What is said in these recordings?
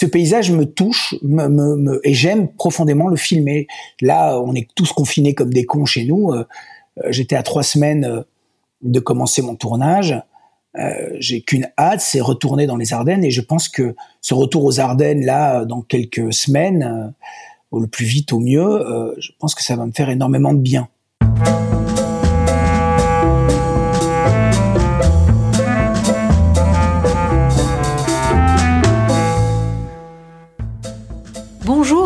ce paysage me touche et j'aime profondément le filmer. Là, on est tous confinés comme des cons chez nous. Euh, j'étais à trois semaines de commencer mon tournage. Euh, j'ai qu'une hâte, c'est retourner dans les Ardennes et je pense que ce retour aux Ardennes là dans quelques semaines, au le plus vite au mieux, je pense que ça va me faire énormément de bien.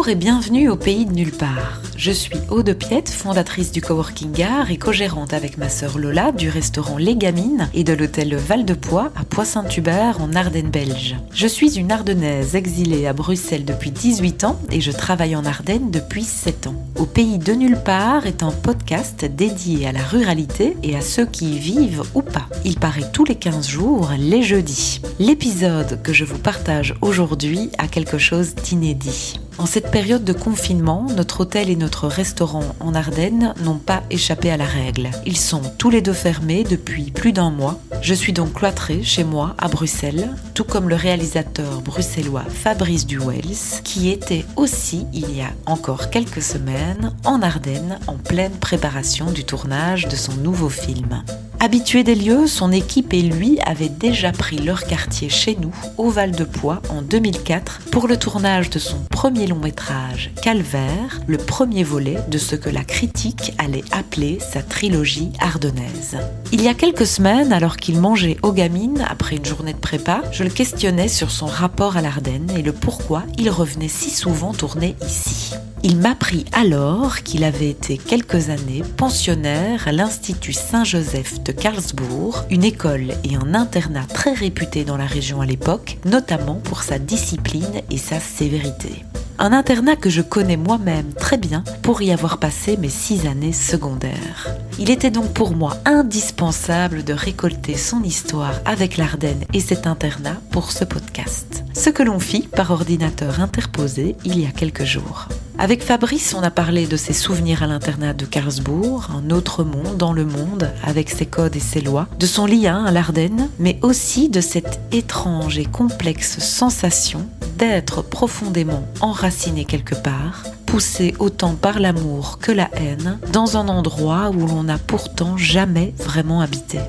Bonjour et bienvenue au pays de nulle part. Je suis Aude Piette, fondatrice du Coworking Gare et co-gérante avec ma sœur Lola du restaurant Les Gamines et de l'hôtel Val de Poix à Poix-Saint-Hubert en Ardennes belge. Je suis une Ardennaise exilée à Bruxelles depuis 18 ans et je travaille en Ardennes depuis 7 ans. Au pays de nulle part est un podcast dédié à la ruralité et à ceux qui y vivent ou pas. Il paraît tous les 15 jours, les jeudis. L'épisode que je vous partage aujourd'hui a quelque chose d'inédit. En cette période de confinement, notre hôtel et notre restaurant en Ardennes n'ont pas échappé à la règle. Ils sont tous les deux fermés depuis plus d'un mois. Je suis donc cloîtrée chez moi à Bruxelles, tout comme le réalisateur bruxellois Fabrice Duwels, qui était aussi il y a encore quelques semaines en Ardennes en pleine préparation du tournage de son nouveau film. Habitué des lieux, son équipe et lui avaient déjà pris leur quartier chez nous, au Val de Poix, en 2004, pour le tournage de son premier long métrage, Calvaire, le premier volet de ce que la critique allait appeler sa trilogie ardennaise. Il y a quelques semaines, alors qu'il mangeait aux gamines après une journée de prépa, je le questionnais sur son rapport à l'Ardenne et le pourquoi il revenait si souvent tourner ici. Il m'apprit alors qu'il avait été quelques années pensionnaire à l'Institut Saint-Joseph de Karlsbourg, une école et un internat très réputé dans la région à l'époque, notamment pour sa discipline et sa sévérité. Un internat que je connais moi-même très bien pour y avoir passé mes six années secondaires. Il était donc pour moi indispensable de récolter son histoire avec l'Ardenne et cet internat pour ce podcast. Ce que l'on fit par ordinateur interposé il y a quelques jours. Avec Fabrice, on a parlé de ses souvenirs à l'internat de Karlsbourg, un autre monde dans le monde, avec ses codes et ses lois, de son lien à l'Ardenne, mais aussi de cette étrange et complexe sensation d'être profondément enraciné quelque part, poussé autant par l'amour que la haine, dans un endroit où l'on n'a pourtant jamais vraiment habité.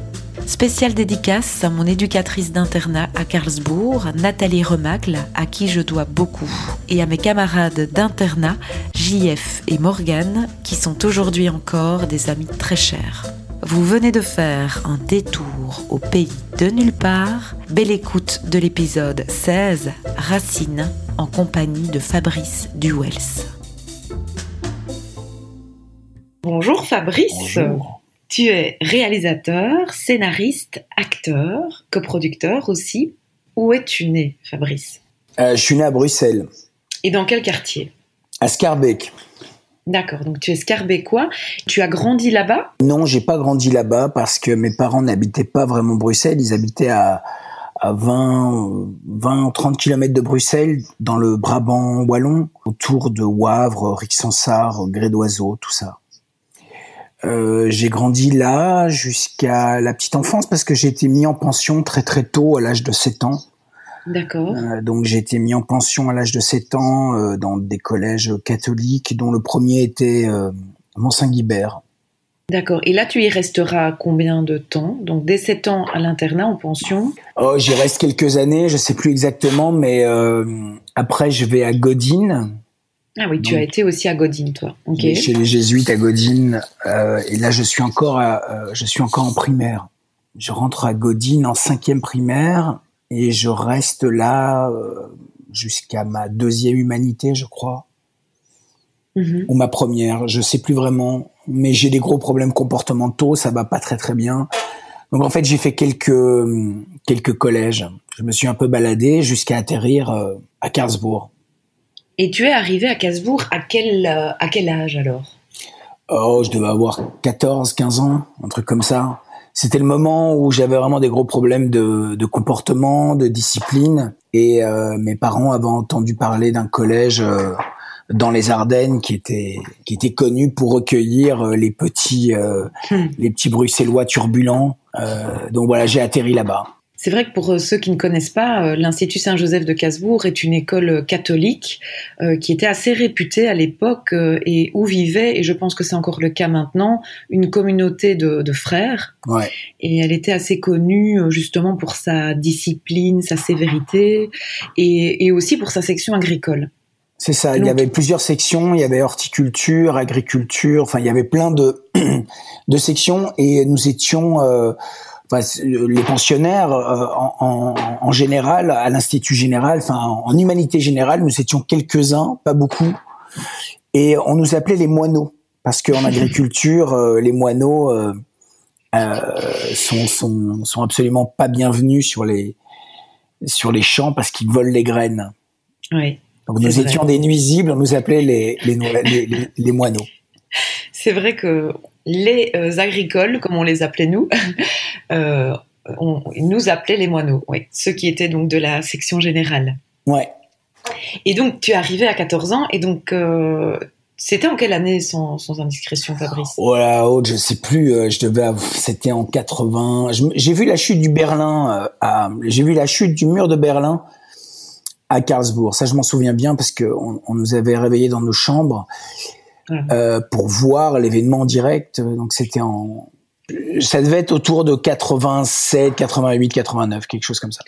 Spéciale dédicace à mon éducatrice d'internat à Karlsbourg, Nathalie Remacle, à qui je dois beaucoup, et à mes camarades d'internat, JF et Morgane, qui sont aujourd'hui encore des amis très chers. Vous venez de faire un détour au pays de nulle part. Belle écoute de l'épisode 16, Racine, en compagnie de Fabrice Duwels. Bonjour Fabrice. Bonjour. Tu es réalisateur, scénariste, acteur, coproducteur aussi. Où es-tu né, Fabrice? Euh, Je suis né à Bruxelles. Et dans quel quartier? À Scarbeck. D'accord, donc tu es scarbécois. Tu as grandi là-bas? Non, j'ai pas grandi là-bas parce que mes parents n'habitaient pas vraiment Bruxelles. Ils habitaient à, à 20, 20, 30 km de Bruxelles, dans le Brabant wallon, autour de Wavre, Rixensart, Gré d'Oiseau, tout ça. Euh, j'ai grandi là jusqu'à la petite enfance parce que j'ai été mis en pension très très tôt à l'âge de 7 ans. D'accord. Euh, donc j'ai été mis en pension à l'âge de 7 ans euh, dans des collèges catholiques dont le premier était Mont-Saint-Guibert. D'accord. Et là, tu y resteras combien de temps? Donc dès 7 ans à l'internat en pension? Oh, j'y reste quelques années, je sais plus exactement, mais après je vais à Godine. Ah oui, tu Donc, as été aussi à Godine, toi. Ok. Chez les jésuites à Godine. euh, et là, je suis encore, à, euh, je suis encore en primaire. Je rentre à Godine en cinquième primaire et je reste là euh, jusqu'à ma deuxième humanité, je crois, Mhm. ou ma première. Je sais plus vraiment, mais j'ai des gros problèmes comportementaux, ça va pas très très bien. Donc en fait, j'ai fait quelques quelques collèges. Je me suis un peu baladé jusqu'à atterrir euh, à Karlsbourg. Et tu es arrivé à Casbourg à quel, euh, à quel âge alors? Oh, je devais avoir 14, 15 ans, un truc comme ça. C'était le moment où j'avais vraiment des gros problèmes de, de comportement, de discipline. Et euh, mes parents avaient entendu parler d'un collège euh, dans les Ardennes qui était qui était connu pour recueillir euh, les petits euh, Hmm. les petits bruxellois turbulents. Euh, donc voilà, j'ai atterri là-bas. C'est vrai que pour euh, ceux qui ne connaissent pas, euh, l'Institut Saint-Joseph de Casbourg est une école catholique qui était assez réputée à l'époque et où vivait, et je pense que c'est encore le cas maintenant, une communauté de, frères. Ouais. Et elle était assez connue justement pour sa discipline, sa sévérité et, aussi pour sa section agricole. C'est ça, il y avait plusieurs sections, il y avait horticulture, agriculture, enfin il y avait plein de, de sections et nous étions les pensionnaires euh, en, général à l'institut général, enfin en humanité générale, nous étions quelques-uns, pas beaucoup, et on nous appelait les moineaux parce qu'en agriculture, euh, les moineaux euh, sont, sont, sont absolument pas bienvenus sur les sur les champs parce qu'ils volent les graines. Oui. Donc nous étions des nuisibles, on nous appelait les, les, les, les moineaux. C'est vrai que les euh, agricoles, comme on les appelait nous, euh, on, nous appelaient les moineaux, oui, ceux qui étaient donc de la section générale. Ouais. Et donc tu es arrivé à 14 ans et donc euh, c'était en quelle année sans, indiscrétion, Fabrice? Voilà, oh, je sais plus. je devais, c'était en 80. J'ai vu la chute du Berlin. j'ai vu la chute du mur de Berlin à Karlsbourg. Ça, je m'en souviens bien parce que on, nous avait réveillés dans nos chambres euh, pour voir l'événement en direct. Donc c'était en, ça devait être autour de 87, 88, 89, quelque chose comme ça.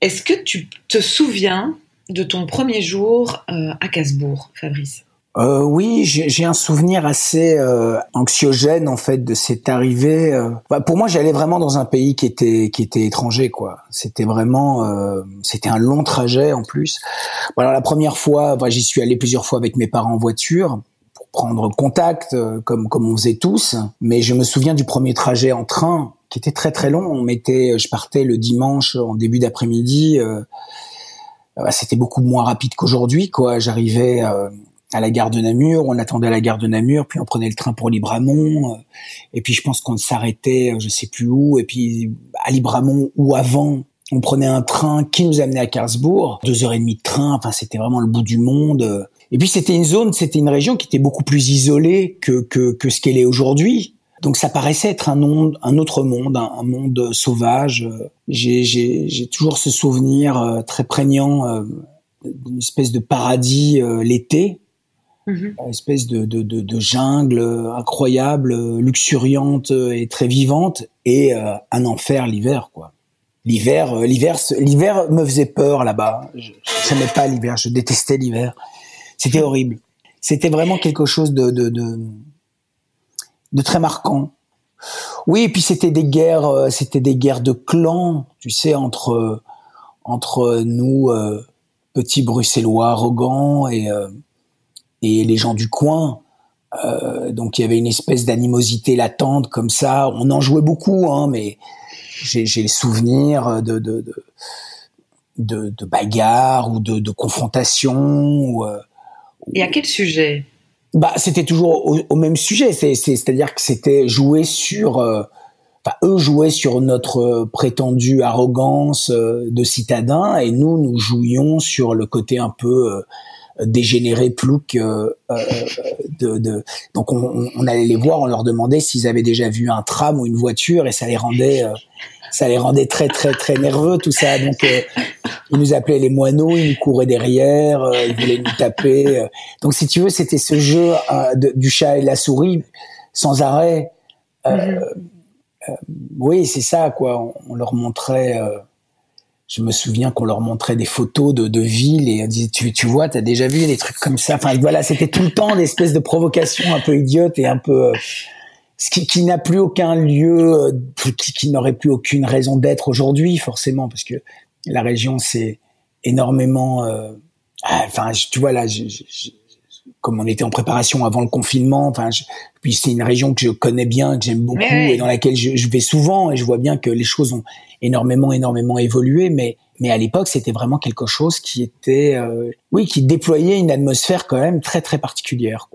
Est-ce que tu te souviens de ton premier jour euh, à Casbourg, Fabrice? Euh, oui, j'ai un souvenir assez euh, anxiogène en fait de cette arrivée. Euh. Bah, pour moi, j'allais vraiment dans un pays qui était qui était étranger, quoi. C'était vraiment, euh, c'était un long trajet en plus. Voilà, la première fois, bah, j'y suis allé plusieurs fois avec mes parents en voiture prendre contact euh, comme comme on faisait tous. Mais je me souviens du premier trajet en train qui était très très long. On mettait, je partais le dimanche en début d'après-midi. Euh, bah, c'était beaucoup moins rapide qu'aujourd'hui, quoi. J'arrivais euh, à la gare de Namur, on attendait à la gare de Namur, puis on prenait le train pour Libramont, et puis je pense qu'on s'arrêtait, je sais plus où, et puis à Libramont ou avant, on prenait un train qui nous amenait à Karlsbourg, deux heures et demie de train, enfin c'était vraiment le bout du monde. Et puis c'était une zone, c'était une région qui était beaucoup plus isolée que que, que ce qu'elle est aujourd'hui. Donc ça paraissait être un, monde, un autre monde, un, monde sauvage. J'ai toujours ce souvenir euh, très prégnant euh, d'une espèce de paradis euh, l'été, mm-hmm. une espèce de, de, de, de, jungle incroyable, luxuriante et très vivante, et un enfer l'hiver, quoi. L'hiver, l'hiver, l'hiver me faisait peur là-bas. Je n'aimais pas l'hiver, je détestais l'hiver. C'était horrible. C'était vraiment quelque chose de, de, très marquant. Oui, et puis c'était des guerres, euh, c'était des guerres de clans, tu sais, entre entre nous euh, petits Bruxellois arrogants et euh, et les gens du coin. donc il y avait une espèce d'animosité latente comme ça. On en jouait beaucoup, hein, mais j'ai le souvenir de de, bagarres ou de, confrontations. Et à quel sujet? Bah, c'était toujours au, même sujet. C'est-à-dire que c'était jouer sur, euh, enfin, eux jouaient sur notre prétendue arrogance euh, de citadins, et nous, nous jouions sur le côté un peu euh, dégénéré, plouc de, Donc, on, on, allait les voir, on leur demandait s'ils avaient déjà vu un tram ou une voiture, et ça les rendait ça les rendait très très très nerveux tout ça. Donc euh, ils nous appelaient les moineaux, ils nous couraient derrière, euh, ils voulaient nous taper. Euh. Donc si tu veux, c'était ce jeu du chat et la souris sans arrêt. Mm-hmm. oui, c'est ça quoi. On, leur montrait. je me souviens qu'on leur montrait des photos de, de villes et on disait tu, tu vois, t'as déjà vu des trucs comme ça? Enfin voilà, c'était tout le temps des espèces de provocations un peu idiotes et un peu ce qui, qui n'a plus aucun lieu, euh, qui, qui n'aurait plus aucune raison d'être aujourd'hui, forcément, parce que la région c'est énormément. Euh, ah, enfin, tu vois là, comme on était en préparation avant le confinement, enfin, puis c'est une région que je connais bien, que j'aime beaucoup et dans laquelle je, vais souvent et je vois bien que les choses ont énormément, énormément évolué, mais mais à l'époque c'était vraiment quelque chose qui était, euh, oui, qui déployait une atmosphère quand même très très particulière.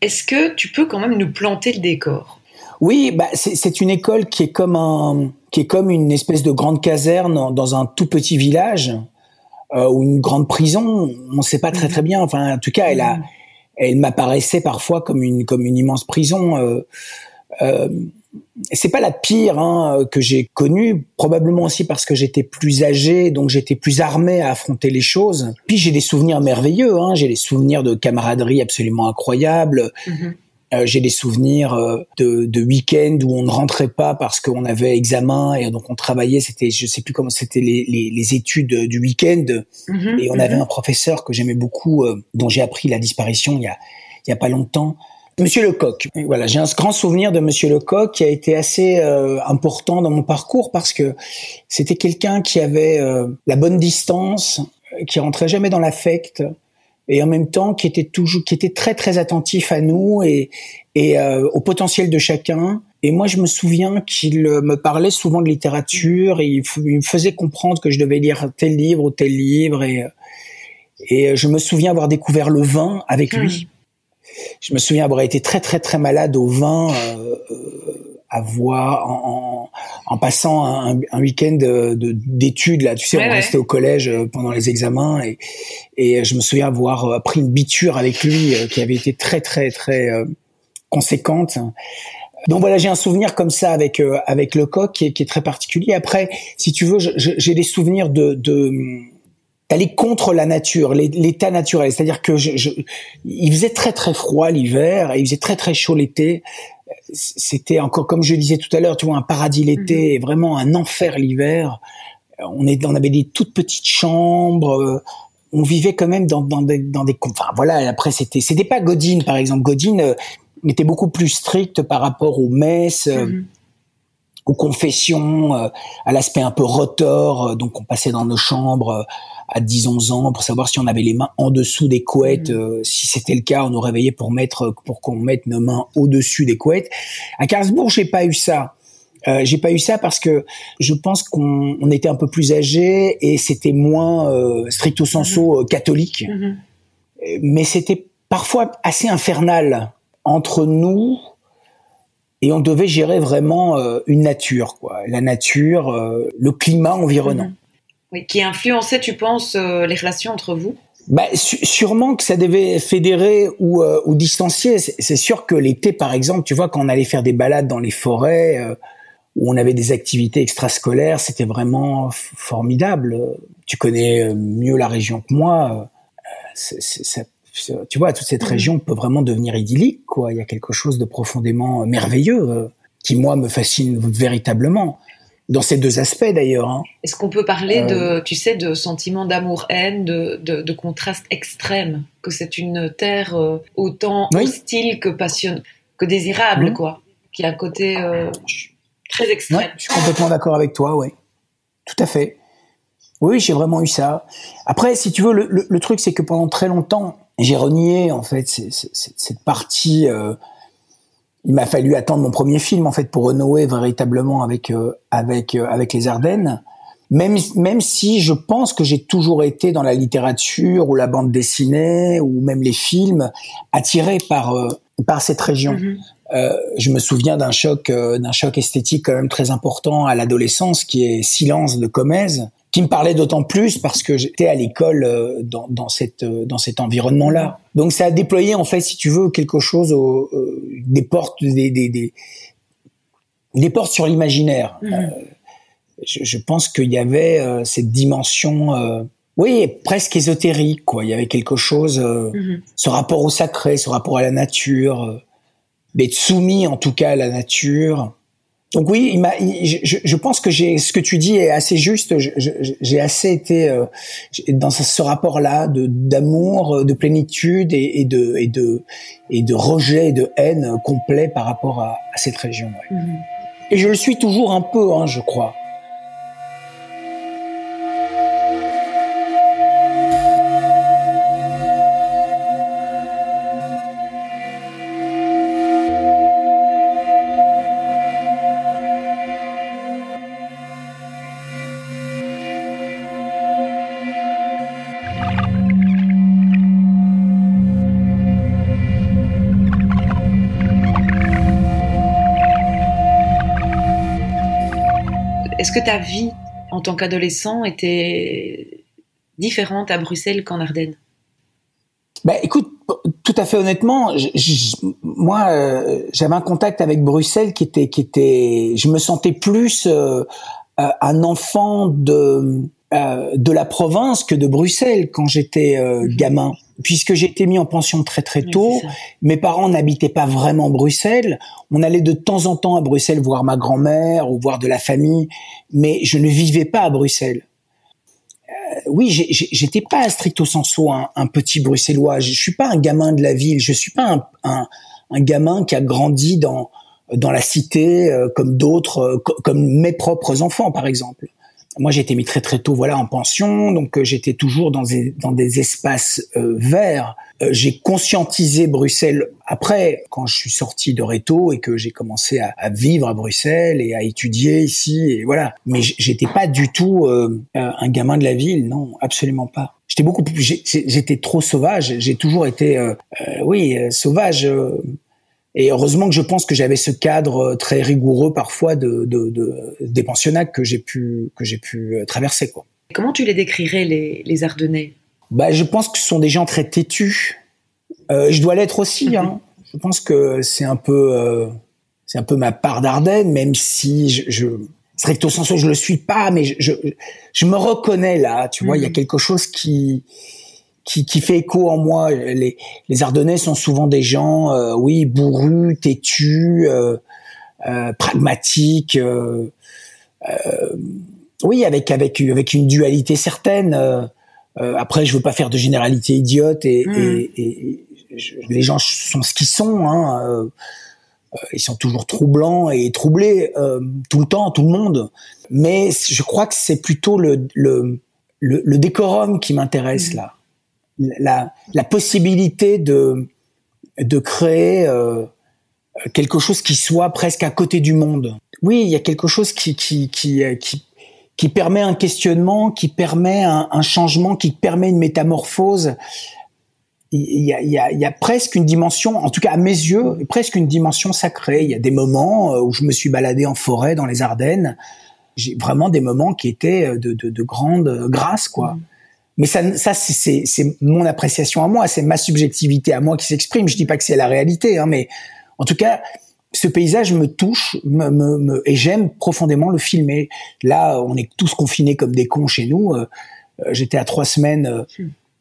Est-ce que tu peux quand même nous planter le décor? Oui, bah c'est une école qui est comme un qui est comme une espèce de grande caserne dans un tout petit village euh, ou une grande prison. On ne sait pas très très bien. Enfin, en tout cas, elle a, mhm. elle m'apparaissait parfois comme une comme une immense prison. Euh, Euh, c'est pas la pire hein, que j'ai connue, probablement aussi parce que j'étais plus âgé, donc j'étais plus armé à affronter les choses. Puis j'ai des souvenirs merveilleux, hein, j'ai des souvenirs de camaraderie absolument incroyables. Mm-hmm. Euh, j'ai des souvenirs euh, de, de week-ends où on ne rentrait pas parce qu'on avait examen et donc on travaillait. C'était, je sais plus comment, c'était les, les, les, études du week-end mm-hmm. et on avait mm-hmm. un professeur que j'aimais beaucoup, euh, dont j'ai appris la disparition il y a il y a pas longtemps. Monsieur Lecoq. Voilà, j'ai un grand souvenir de Monsieur Lecoq qui a été assez important dans mon parcours parce que c'était quelqu'un qui avait la bonne distance, qui rentrait jamais dans l'affect, et en même temps qui était toujours qui était très très attentif à nous et et euh, au potentiel de chacun et moi je me souviens qu'il me parlait souvent de littérature et il, me faisait comprendre que je devais lire tel livre ou tel livre et et je me souviens avoir découvert le vin avec lui hmm. je me souviens avoir été très très très malade au vin euh, à voir en, en, passant un, un week-end d'études là tu sais on restait au collège euh, pendant les examens et, et je me souviens avoir euh, pris une biture avec lui euh, qui avait été très très très conséquente donc voilà, j'ai un souvenir comme ça avec avec le coq qui est, qui est, très particulier. Après, si tu veux, j'ai des souvenirs de, de d'aller contre la nature, l'état naturel. C'est-à-dire que je, je, il faisait très très froid l'hiver et il faisait très très chaud l'été c'était encore comme je disais tout à l'heure, tu vois, un paradis l'été mhm. et vraiment un enfer l'hiver. On est, on avait des toutes petites chambres. Euh, on vivait quand même dans, dans des, dans des, enfin voilà. Après, c'était, c'était pas Godine par exemple. Godine euh, était beaucoup plus strict par rapport aux messes. Euh, mhm aux confessions, euh, à l'aspect un peu rotor. Euh, donc on passait dans nos chambres euh, à 10-11 ans pour savoir si on avait les mains en dessous des couettes. Mmh. si c'était le cas, on nous réveillait pour mettre pour qu'on mette nos mains au-dessus des couettes. À Karlsbourg, j'ai pas eu ça. Euh, j'ai pas eu ça parce que je pense qu'on on était un peu plus âgé et c'était moins euh, stricto sensu mmh. catholique. Mmh. Mais c'était parfois assez infernal entre nous et on devait gérer vraiment euh, une nature, quoi, la nature, euh, le climat environnant. Mhm. Oui, qui influençait, tu penses, euh, les relations entre vous? Bah, sûrement que ça devait fédérer ou, ou distancier. C'est sûr que l'été, par exemple, tu vois, quand on allait faire des balades dans les forêts, où on avait des activités extrascolaires, c'était vraiment formidable. Tu connais mieux la région que moi. ça tu vois, toute cette mm. région peut vraiment devenir idyllique, quoi. Il y a quelque chose de profondément euh, merveilleux euh, qui, moi, me fascine véritablement. Dans ces deux aspects, d'ailleurs. Hein. Est-ce qu'on peut parler de, euh. tu sais, de sentiments d'amour-haine, de, de, de, contraste extrême, que c'est une terre autant hostile que passionne, que désirable, mm. quoi, qui a un côté très extrême. je suis complètement d'accord avec toi, oui. Tout à fait. Oui, j'ai vraiment eu ça. Après, si tu veux, le, le truc, c'est que pendant très longtemps, j'ai renié en fait cette partie. Euh, il m'a fallu attendre mon premier film en fait pour renouer véritablement avec euh, avec euh, avec les Ardennes. Même même si je pense que j'ai toujours été dans la littérature ou la bande dessinée ou même les films attiré par par cette région. Mm-hmm. Euh, je me souviens d'un choc, d'un choc esthétique quand même très important à l'adolescence, qui est Silence de Comez, qui me parlait d'autant plus parce que j'étais à l'école euh, dans, dans, cette, euh, dans cet environnement-là. Donc ça a déployé en fait, si tu veux, quelque chose, au, euh, des portes, des, des, des, des portes sur l'imaginaire. Mmh. je, je, pense qu'il y avait cette dimension, oui, presque ésotérique. Quoi. Il y avait quelque chose, mmh. ce rapport au sacré, ce rapport à la nature, d'être soumis en tout cas à la nature. Donc oui, il m'a, je, je, pense que j'ai ce que tu dis est assez juste. J'ai assez été euh, dans ce rapport-là de d'amour, de plénitude et, et, de et de et de rejet et de haine complet par rapport à, à cette région. Ouais. Mm-hmm. Et je le suis toujours un peu, hein, je crois. Que ta vie en tant qu'adolescent était différente à Bruxelles qu'en Ardennes? Bah, écoute, tout à fait honnêtement, moi, euh, j'avais un contact avec Bruxelles qui était, qui je me sentais plus euh, euh, un enfant de de la province que de Bruxelles quand j'étais mhm. gamin, puisque j'ai été mis en pension très très tôt. mes parents n'habitaient pas vraiment Bruxelles. On allait de temps en temps à Bruxelles voir ma grand-mère ou voir de la famille, mais je ne vivais pas à Bruxelles oui, j'étais pas stricto sensu un, un, petit bruxellois. Je, suis pas un gamin de la ville. Je suis pas un, un, gamin qui a grandi dans dans la cité euh, comme d'autres, euh, comme mes propres enfants, par exemple moi j'ai été mis très très tôt voilà en pension. Donc euh, j'étais toujours dans des dans des espaces euh, verts. Euh, j'ai conscientisé Bruxelles après quand je suis sorti de Réto et que j'ai commencé à, à, vivre à Bruxelles et à étudier ici et voilà. Mais j'étais pas du tout un gamin de la ville non absolument pas. J'étais beaucoup j'étais trop sauvage. J'ai toujours été oui sauvage et heureusement que je pense que j'avais ce cadre euh, très rigoureux parfois de, de, de des pensionnats que j'ai pu que j'ai pu euh, traverser quoi. Comment tu les décrirais les, les Ardennais? Bah je pense que ce sont des gens très têtus. Euh, je dois l'être aussi. Hein. Je pense que c'est un peu euh, c'est un peu ma part d'Ardennes, même si je, je stricto sensu je le suis pas, mais je je, je me reconnais là. Tu vois, il y a mhm. quelque chose qui qui, qui, fait écho en moi. Les, les Ardennais sont souvent des gens, euh, oui, bourrus, têtus, euh, euh, pragmatiques. Euh, euh, oui, avec avec avec une dualité certaine. après, je veux pas faire de généralité idiote et, hmm. et, et les gens sont ce qu'ils sont. Hein, ils sont toujours troublants et troublés tout le temps, tout le monde. Mais je crois que c'est plutôt le, le, le, le décorum qui m'intéresse hmm. là la, possibilité de, de créer euh, quelque chose qui soit presque à côté du monde. Oui, il y a quelque chose qui, qui, qui, euh, qui, permet un questionnement, qui permet un, changement, qui permet une métamorphose. Il y, a, il, y a, presque une dimension, en tout cas à mes yeux, presque une dimension sacrée. Il y a des moments euh, où je me suis baladé en forêt dans les Ardennes. J'ai vraiment des moments qui étaient de, de, de grande grâce, quoi. Mmh. Mais ça, ça c'est mon appréciation à moi, c'est ma subjectivité à moi qui s'exprime. Je dis pas que c'est la réalité, hein, mais en tout cas, ce paysage me touche me, me, et j'aime profondément le filmer. Là, on est tous confinés comme des cons chez nous. Euh, euh, j'étais à trois semaines euh,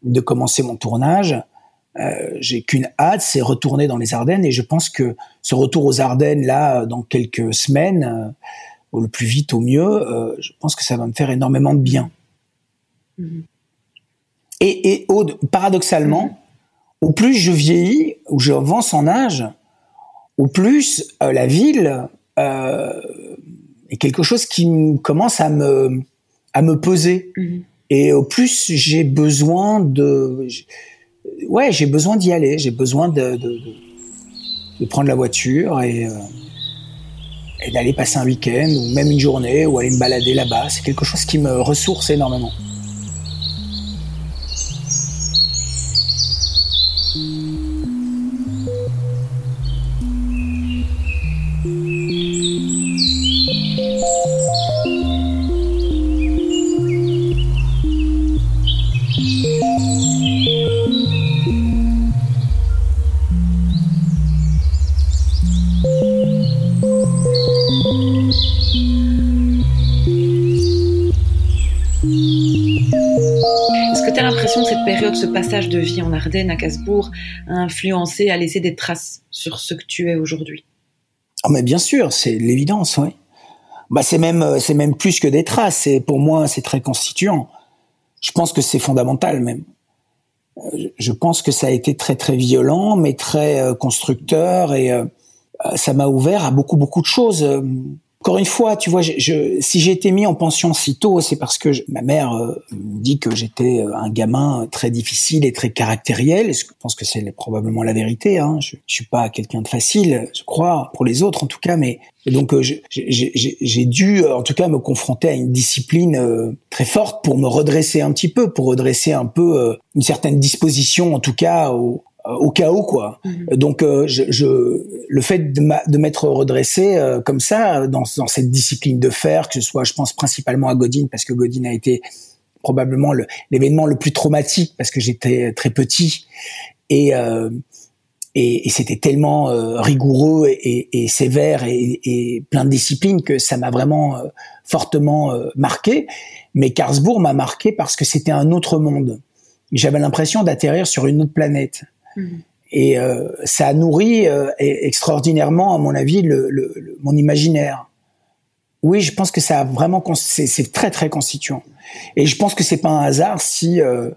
de commencer mon tournage. Euh, J'ai qu'une hâte, c'est retourner dans les Ardennes. Et je pense que ce retour aux Ardennes, là, dans quelques semaines, au le plus vite, au mieux, je pense que ça va me faire énormément de bien. Mm-hmm. Et, et paradoxalement, au plus je vieillis, ou je avance en âge, au plus euh, la ville euh, est quelque chose qui commence à me à me peser. Mhm. Et au plus j'ai besoin de, ouais, j'ai besoin d'y aller. J'ai besoin de, de, de, prendre la voiture et, euh, et d'aller passer un week-end ou même une journée ou aller me balader là-bas. C'est quelque chose qui me ressource énormément. Ce passage de vie en Ardennes à Casbourg a influencé, a laissé des traces sur ce que tu es aujourd'hui Ah mais bien sûr, c'est l'évidence, oui. Bah c'est même euh, c'est même plus que des traces. Et pour moi, c'est très constituant. Je pense que c'est fondamental même. Euh, je pense que ça a été très très violent, mais très euh, constructeur et ça m'a ouvert à beaucoup beaucoup de choses encore une fois, tu vois, je, si j'ai été mis en pension si tôt, c'est parce que ma mère euh, me dit que j'étais euh, un gamin très difficile et très caractériel. je pense que c'est probablement la vérité. Hein. Je, je suis pas quelqu'un de facile, je crois, pour les autres en tout cas. Mais donc euh, j'ai dû, en tout cas, me confronter à une discipline très forte pour me redresser un petit peu, pour redresser un peu une certaine disposition, en tout cas, au, euh, au cas où quoi. Mhm. Donc euh, je, je, le fait de, de m'être redressé euh, comme ça dans, dans, cette discipline de fer, que ce soit, je pense principalement à Godin parce que Godin a été probablement l'événement le, plus traumatique parce que j'étais très petit et et, c'était tellement rigoureux et, et, sévère et, et, plein de discipline que ça m'a vraiment fortement marqué. Mais Karlsbourg m'a marqué parce que c'était un autre monde. J'avais l'impression d'atterrir sur une autre planète. Mhm. Et euh, ça a nourri euh, extraordinairement, à mon avis, le, le, mon imaginaire. Oui, je pense que ça a vraiment c'est très très constituant. Et je pense que c'est pas un hasard si euh,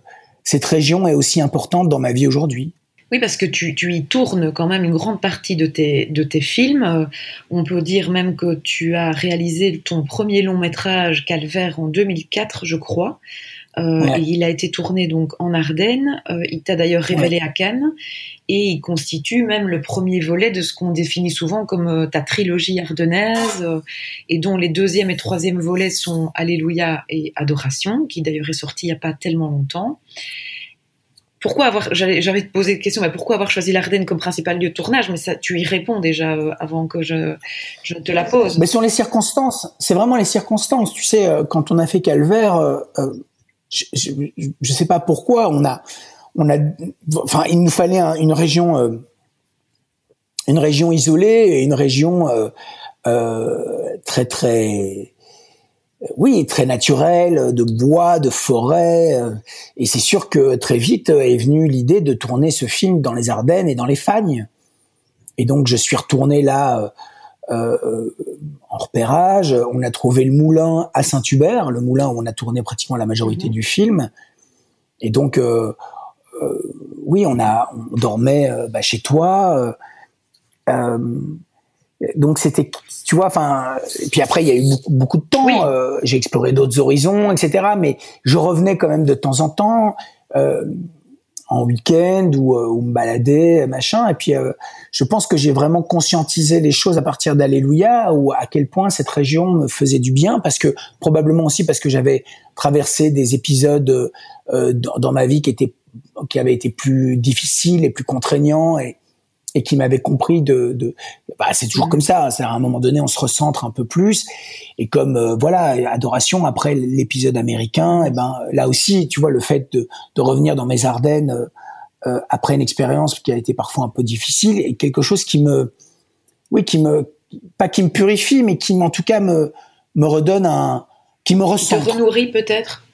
cette région est aussi importante dans ma vie aujourd'hui. Oui, parce que tu, tu, y tournes quand même une grande partie de tes, de tes films. On peut dire même que tu as réalisé ton premier long métrage Calvaire en 2004, je crois. Euh, il a été tourné donc en Ardennes. Euh, il t'a d'ailleurs révélé à Cannes et il constitue même le premier volet de ce qu'on définit souvent comme euh, ta trilogie ardennaise et dont les deuxième et troisième volets sont Alléluia et Adoration, qui d'ailleurs est sorti il n'y a pas tellement longtemps. Pourquoi avoir, j'avais te poser une question, mais pourquoi avoir choisi l'Ardenne comme principal lieu de tournage? Mais ça, tu y réponds déjà avant que je, je te la pose. Mais sur les circonstances, c'est vraiment les circonstances. Tu sais, quand on a fait Calvaire, je, je, sais pas pourquoi on a on a enfin il nous fallait une région euh, une région isolée une région euh, euh, très très oui très naturelle de bois de forêt et c'est sûr que très vite est venue l'idée de tourner ce film dans les Ardennes et dans les Fagnes. Et donc je suis retourné là euh, en repérage. On a trouvé le moulin à Saint-Hubert, le moulin où on a tourné pratiquement la majorité mhm. du film. Et donc, euh, euh, oui, on a, on dormait bah, chez toi. donc c'était, tu vois, enfin, et puis après il y a eu beaucoup, beaucoup de temps. J'ai exploré d'autres horizons, etc. Mais je revenais quand même de temps en temps en week-end ou, euh, ou, me balader, machin. Et puis, euh, je pense que j'ai vraiment conscientisé les choses à partir d'Alléluia, ou à quel point cette région me faisait du bien, parce que probablement aussi parce que j'avais traversé des épisodes euh, dans, dans, ma vie qui étaient qui avaient été plus difficiles et plus contraignants et et qui m'avait compris de, de bah, c'est toujours comme ça c'est à un moment donné on se recentre un peu plus. Et comme euh, voilà adoration après l'épisode américain et eh ben là aussi tu vois le fait de, de revenir dans mes Ardennes euh, euh, après une expérience qui a été parfois un peu difficile et quelque chose qui me oui qui me pas qui me purifie mais qui en tout cas me me redonne un qui me ressent te renourrit peut-être?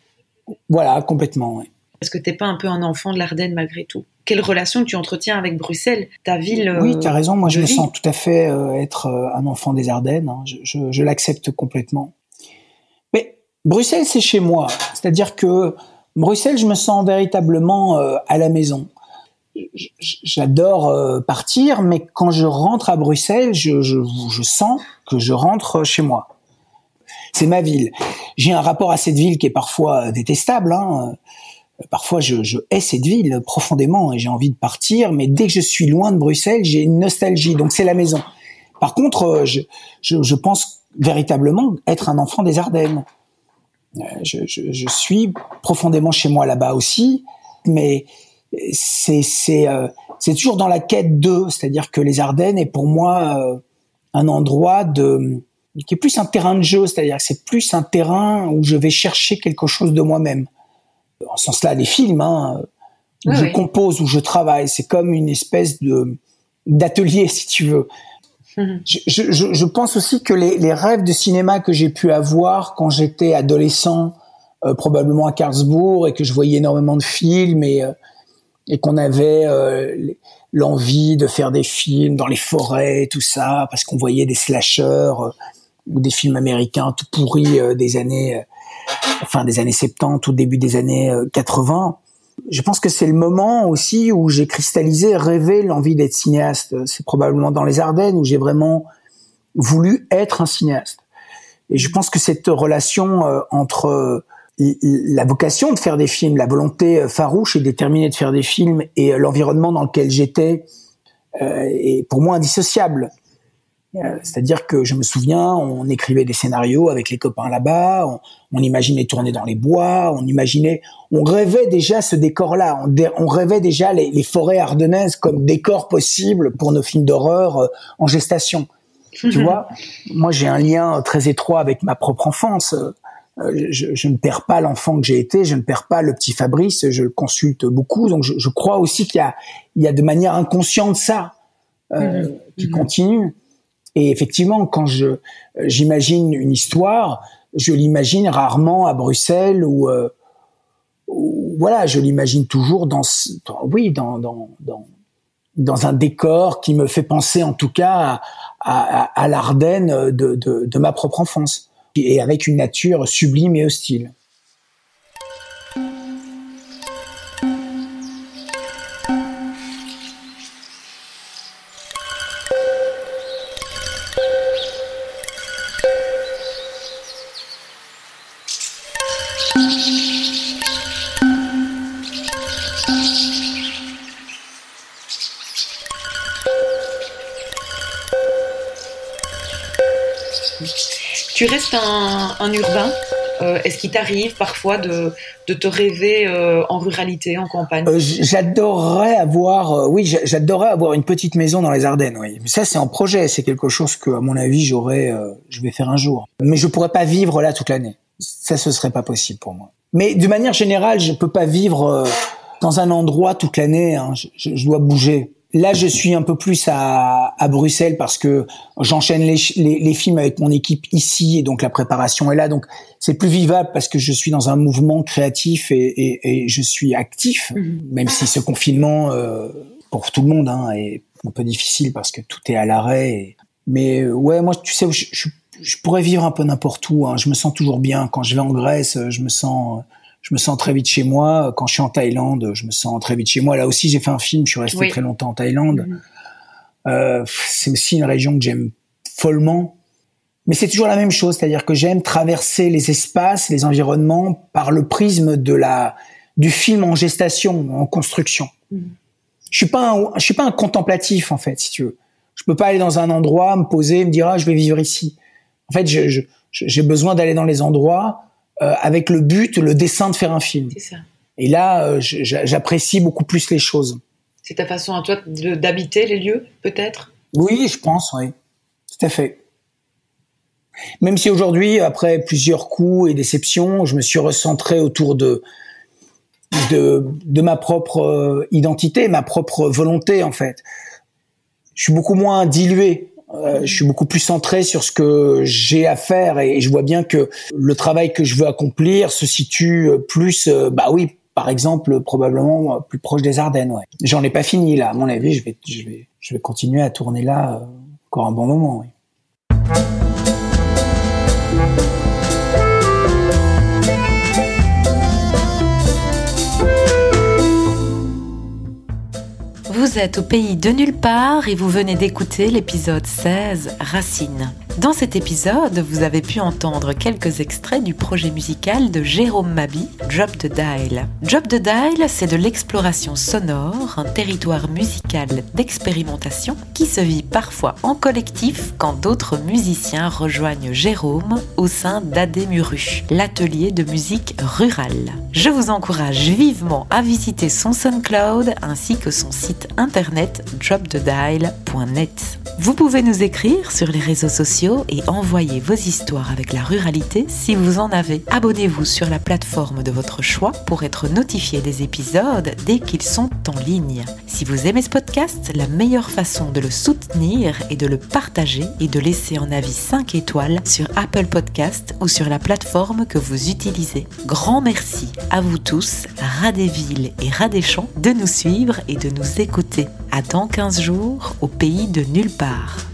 Voilà complètement ouais. Est-ce que t'es pas un peu un enfant de l'Ardenne malgré tout Quelle relation tu entretiens avec Bruxelles, ta ville Oui, tu as raison. Moi, je me sens tout à fait euh, être euh, un enfant des Ardennes. Hein. Je, l'accepte complètement. Mais Bruxelles, c'est chez moi. C'est-à-dire que Bruxelles, je me sens véritablement euh, à la maison. J'adore partir, mais quand je rentre à Bruxelles, je, je sens que je rentre chez moi. C'est ma ville. J'ai un rapport à cette ville qui est parfois détestable. Hein parfois je, je, hais cette ville profondément et j'ai envie de partir, mais dès que je suis loin de Bruxelles, j'ai une nostalgie, donc c'est la maison. Par contre, euh, je, je, je, pense véritablement être un enfant des Ardennes. Euh, je, je suis profondément chez moi là-bas aussi, mais c'est c'est euh, c'est toujours dans la quête de, c'est-à-dire que les Ardennes est pour moi un endroit de qui est plus un terrain de jeu, c'est-à-dire que c'est plus un terrain où je vais chercher quelque chose de moi-même en ce sens-là, les films, hein, où je compose, où je travaille, c'est comme une espèce de d'atelier, si tu veux. Mhm. Je, je, je, pense aussi que les, les rêves de cinéma que j'ai pu avoir quand j'étais adolescent, euh, probablement à Karlsbourg, et que je voyais énormément de films, et, euh, et qu'on avait euh, l'envie de faire des films dans les forêts, tout ça, parce qu'on voyait des slashers ou des films américains tout pourris des années fin des années 70 ou début des années 80. Euh, je pense que c'est le moment aussi où j'ai cristallisé, rêvé l'envie d'être cinéaste. C'est probablement dans les Ardennes où j'ai vraiment voulu être un cinéaste. Et je pense que cette relation euh, entre euh, la vocation de faire des films, la volonté farouche et déterminée de faire des films et l'environnement dans lequel j'étais est pour moi indissociable. Euh, c'est-à-dire que je me souviens, on écrivait des scénarios avec les copains là-bas, on, imaginait tourner dans les bois, on imaginait, on rêvait déjà ce décor-là, on, rêvait déjà les, forêts ardennaises comme décor possible pour nos films d'horreur euh, en gestation. tu vois, moi j'ai un lien très étroit avec ma propre enfance. euh, je, ne perds pas l'enfant que j'ai été, je ne perds pas le petit Fabrice, je le consulte beaucoup, donc je, crois aussi qu'il y a, il y a de manière inconsciente ça euh, mhm. qui continue. Et effectivement, quand je j'imagine une histoire, je l'imagine rarement à Bruxelles ou, euh, voilà, je l'imagine toujours dans, oui, dans, dans, dans, dans un décor qui me fait penser en tout cas à, à, à l'Ardenne de, de, de ma propre enfance et avec une nature sublime et hostile. Tu restes un, urbain. Euh, est-ce qu'il t'arrive parfois de, te rêver euh, en ruralité, en campagne? Euh, J'adorerais avoir, oui, j'adorerais avoir une petite maison dans les Ardennes. Oui, mais ça c'est en projet, c'est quelque chose que, à mon avis, j'aurais, je vais faire un jour. Mais je pourrais pas vivre là toute l'année. Ça, ce serait pas possible pour moi. Mais de manière générale, je peux pas vivre dans un endroit toute l'année. Hein. je dois bouger. Là, je suis un peu plus à, à Bruxelles parce que j'enchaîne les, les, les, films avec mon équipe ici et donc la préparation est là. Donc c'est plus vivable parce que je suis dans un mouvement créatif et, et, et je suis actif, mhm. même si ce confinement euh, pour tout le monde hein, est un peu difficile parce que tout est à l'arrêt. Mais euh, ouais, moi, tu sais, je, je, je pourrais vivre un peu n'importe où. Hein. Je me sens toujours bien quand je vais en Grèce. Je me sens je me sens très vite chez moi. Quand je suis en Thaïlande, je me sens très vite chez moi. Là aussi, j'ai fait un film, je suis resté très longtemps en Thaïlande. Mhm. Euh, c'est aussi une région que j'aime follement. Mais c'est toujours la même chose, c'est-à-dire que j'aime traverser les espaces, les environnements par le prisme de la du film en gestation, en construction. Mhm. Je suis pas un, je suis pas un contemplatif en fait, si tu veux. Je peux pas aller dans un endroit, me poser, me dire ah je vais vivre ici. En fait, j'ai je, besoin d'aller dans les endroits avec le but, le dessin de faire un film. Ça. Et là, euh, j'apprécie beaucoup plus les choses. C'est ta façon à toi d'habiter les lieux, peut-être? Oui, je pense, oui. Tout à fait. Même si aujourd'hui, après plusieurs coups et déceptions, je me suis recentré autour de, de, de ma propre euh, identité, ma propre volonté, en fait. Je suis beaucoup moins dilué euh, je suis beaucoup plus centré sur ce que j'ai à faire et, je vois bien que le travail que je veux accomplir se situe plus, euh, bah oui, par exemple, probablement plus proche des Ardennes. Ouais. J'en ai pas fini là. À mon avis, je vais, je vais, je vais continuer à tourner là euh, encore un bon moment. Vous êtes au pays de nulle part et vous venez d'écouter l'épisode 16, Racine. Dans cet épisode, vous avez pu entendre quelques extraits du projet musical de Jérôme Mabi, Drop the Dial. Drop the Dial, c'est de l'exploration sonore, un territoire musical d'expérimentation qui se vit parfois en collectif quand d'autres musiciens rejoignent Jérôme au sein d'Ademuru, l'atelier de musique rurale. Je vous encourage vivement à visiter son SoundCloud ainsi que son site internet dropthedial.net. Vous pouvez nous écrire sur les réseaux sociaux et envoyer vos histoires avec la ruralité si vous en avez. Abonnez-vous sur la plateforme de votre choix pour être notifié des épisodes dès qu'ils sont en ligne. Si vous aimez ce podcast, la meilleure façon de le soutenir est de le partager et de laisser en avis 5 étoiles sur Apple Podcast ou sur la plateforme que vous utilisez. Grand merci à vous tous, villes et rats des champs, de nous suivre et de nous écouter. À dans 15 jours au pays de nulle part.